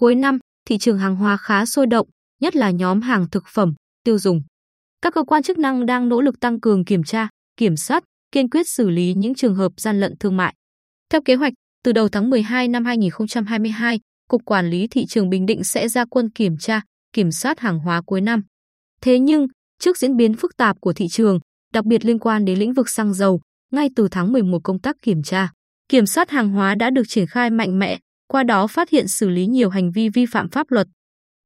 Cuối năm, thị trường hàng hóa khá sôi động, nhất là nhóm hàng thực phẩm, tiêu dùng. Các cơ quan chức năng đang nỗ lực tăng cường kiểm tra, kiểm soát, kiên quyết xử lý những trường hợp gian lận thương mại. Theo kế hoạch, từ đầu tháng 12 năm 2022, Cục Quản lý Thị trường Bình Định sẽ ra quân kiểm tra, kiểm soát hàng hóa cuối năm. Thế nhưng, trước diễn biến phức tạp của thị trường, đặc biệt liên quan đến lĩnh vực xăng dầu, ngay từ tháng 11 công tác kiểm tra, kiểm soát hàng hóa đã được triển khai mạnh mẽ, qua đó phát hiện xử lý nhiều hành vi vi phạm pháp luật.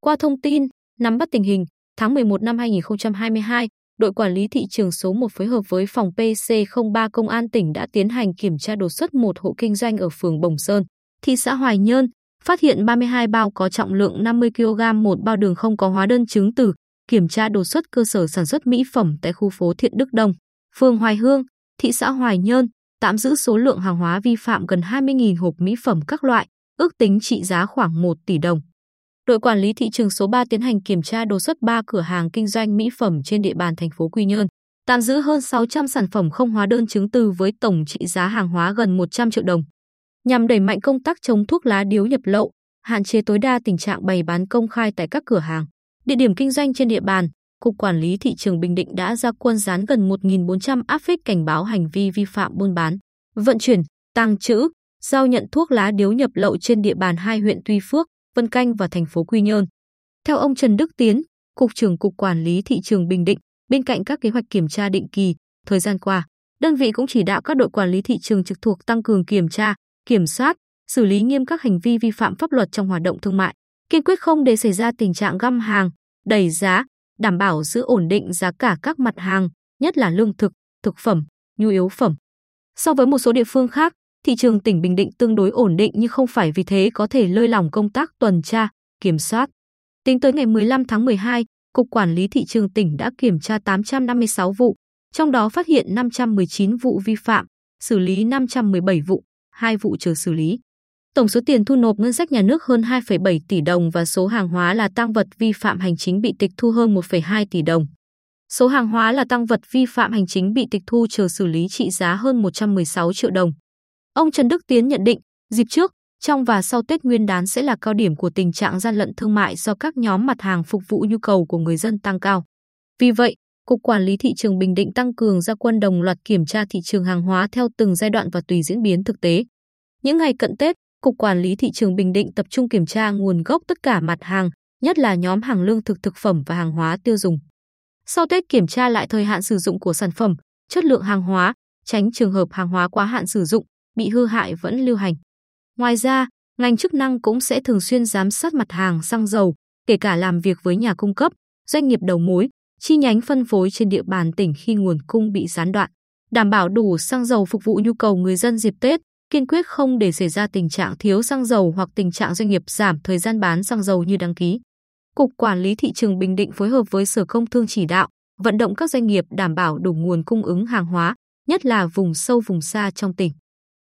Qua thông tin, nắm bắt tình hình, tháng 11 năm 2022, đội quản lý thị trường số 1 phối hợp với phòng PC03 Công an tỉnh đã tiến hành kiểm tra đột xuất một hộ kinh doanh ở phường Bồng Sơn, thị xã Hoài Nhơn, phát hiện 32 bao có trọng lượng 50 kg một bao đường không có hóa đơn chứng từ, kiểm tra đột xuất cơ sở sản xuất mỹ phẩm tại khu phố Thiện Đức Đông, phường Hoài Hương, thị xã Hoài Nhơn, tạm giữ số lượng hàng hóa vi phạm gần 20.000 hộp mỹ phẩm các loại, ước tính trị giá khoảng 1 tỷ đồng. Đội quản lý thị trường số 3 tiến hành kiểm tra đột xuất 3 cửa hàng kinh doanh mỹ phẩm trên địa bàn thành phố Quy Nhơn, tạm giữ hơn 600 sản phẩm không hóa đơn chứng từ với tổng trị giá hàng hóa gần 100 triệu đồng. Nhằm đẩy mạnh công tác chống thuốc lá điếu nhập lậu, hạn chế tối đa tình trạng bày bán công khai tại các cửa hàng, địa điểm kinh doanh trên địa bàn, Cục Quản lý Thị trường Bình Định đã ra quân dán gần 1.400 áp phích cảnh báo hành vi vi phạm buôn bán, vận chuyển, tàng trữ, giao nhận thuốc lá điếu nhập lậu trên địa bàn hai huyện Tuy Phước, Vân Canh và thành phố Quy Nhơn. Theo ông Trần Đức Tiến, Cục trưởng Cục Quản lý Thị trường Bình Định, bên cạnh các kế hoạch kiểm tra định kỳ, thời gian qua, đơn vị cũng chỉ đạo các đội quản lý thị trường trực thuộc tăng cường kiểm tra, kiểm soát, xử lý nghiêm các hành vi vi phạm pháp luật trong hoạt động thương mại, kiên quyết không để xảy ra tình trạng găm hàng, đẩy giá, đảm bảo giữ ổn định giá cả các mặt hàng, nhất là lương thực, thực phẩm, nhu yếu phẩm. So với một số địa phương khác, thị trường tỉnh Bình Định tương đối ổn định nhưng không phải vì thế có thể lơi lỏng công tác tuần tra, kiểm soát. Tính tới ngày 15 tháng 12, Cục Quản lý Thị trường tỉnh đã kiểm tra 856 vụ, trong đó phát hiện 519 vụ vi phạm, xử lý 517 vụ, 2 vụ chờ xử lý. Tổng số tiền thu nộp ngân sách nhà nước hơn 2,7 tỷ đồng và số hàng hóa là tăng vật vi phạm hành chính bị tịch thu hơn 1,2 tỷ đồng. Số hàng hóa là tăng vật vi phạm hành chính bị tịch thu chờ xử lý trị giá hơn 116 triệu đồng. Ông Trần Đức Tiến nhận định, dịp trước, trong và sau Tết Nguyên đán sẽ là cao điểm của tình trạng gian lận thương mại do các nhóm mặt hàng phục vụ nhu cầu của người dân tăng cao. Vì vậy, Cục Quản lý Thị trường Bình Định tăng cường ra quân đồng loạt kiểm tra thị trường hàng hóa theo từng giai đoạn và tùy diễn biến thực tế. Những ngày cận Tết, Cục Quản lý Thị trường Bình Định tập trung kiểm tra nguồn gốc tất cả mặt hàng, nhất là nhóm hàng lương thực thực phẩm và hàng hóa tiêu dùng. Sau Tết kiểm tra lại thời hạn sử dụng của sản phẩm, chất lượng hàng hóa, tránh trường hợp hàng hóa quá hạn sử dụng, bị hư hại vẫn lưu hành. Ngoài ra, ngành chức năng cũng sẽ thường xuyên giám sát mặt hàng xăng dầu, kể cả làm việc với nhà cung cấp, doanh nghiệp đầu mối, chi nhánh phân phối trên địa bàn tỉnh khi nguồn cung bị gián đoạn, đảm bảo đủ xăng dầu phục vụ nhu cầu người dân dịp Tết, kiên quyết không để xảy ra tình trạng thiếu xăng dầu hoặc tình trạng doanh nghiệp giảm thời gian bán xăng dầu như đăng ký. Cục Quản lý Thị trường Bình Định phối hợp với Sở Công Thương chỉ đạo, vận động các doanh nghiệp đảm bảo đủ nguồn cung ứng hàng hóa, nhất là vùng sâu vùng xa trong tỉnh.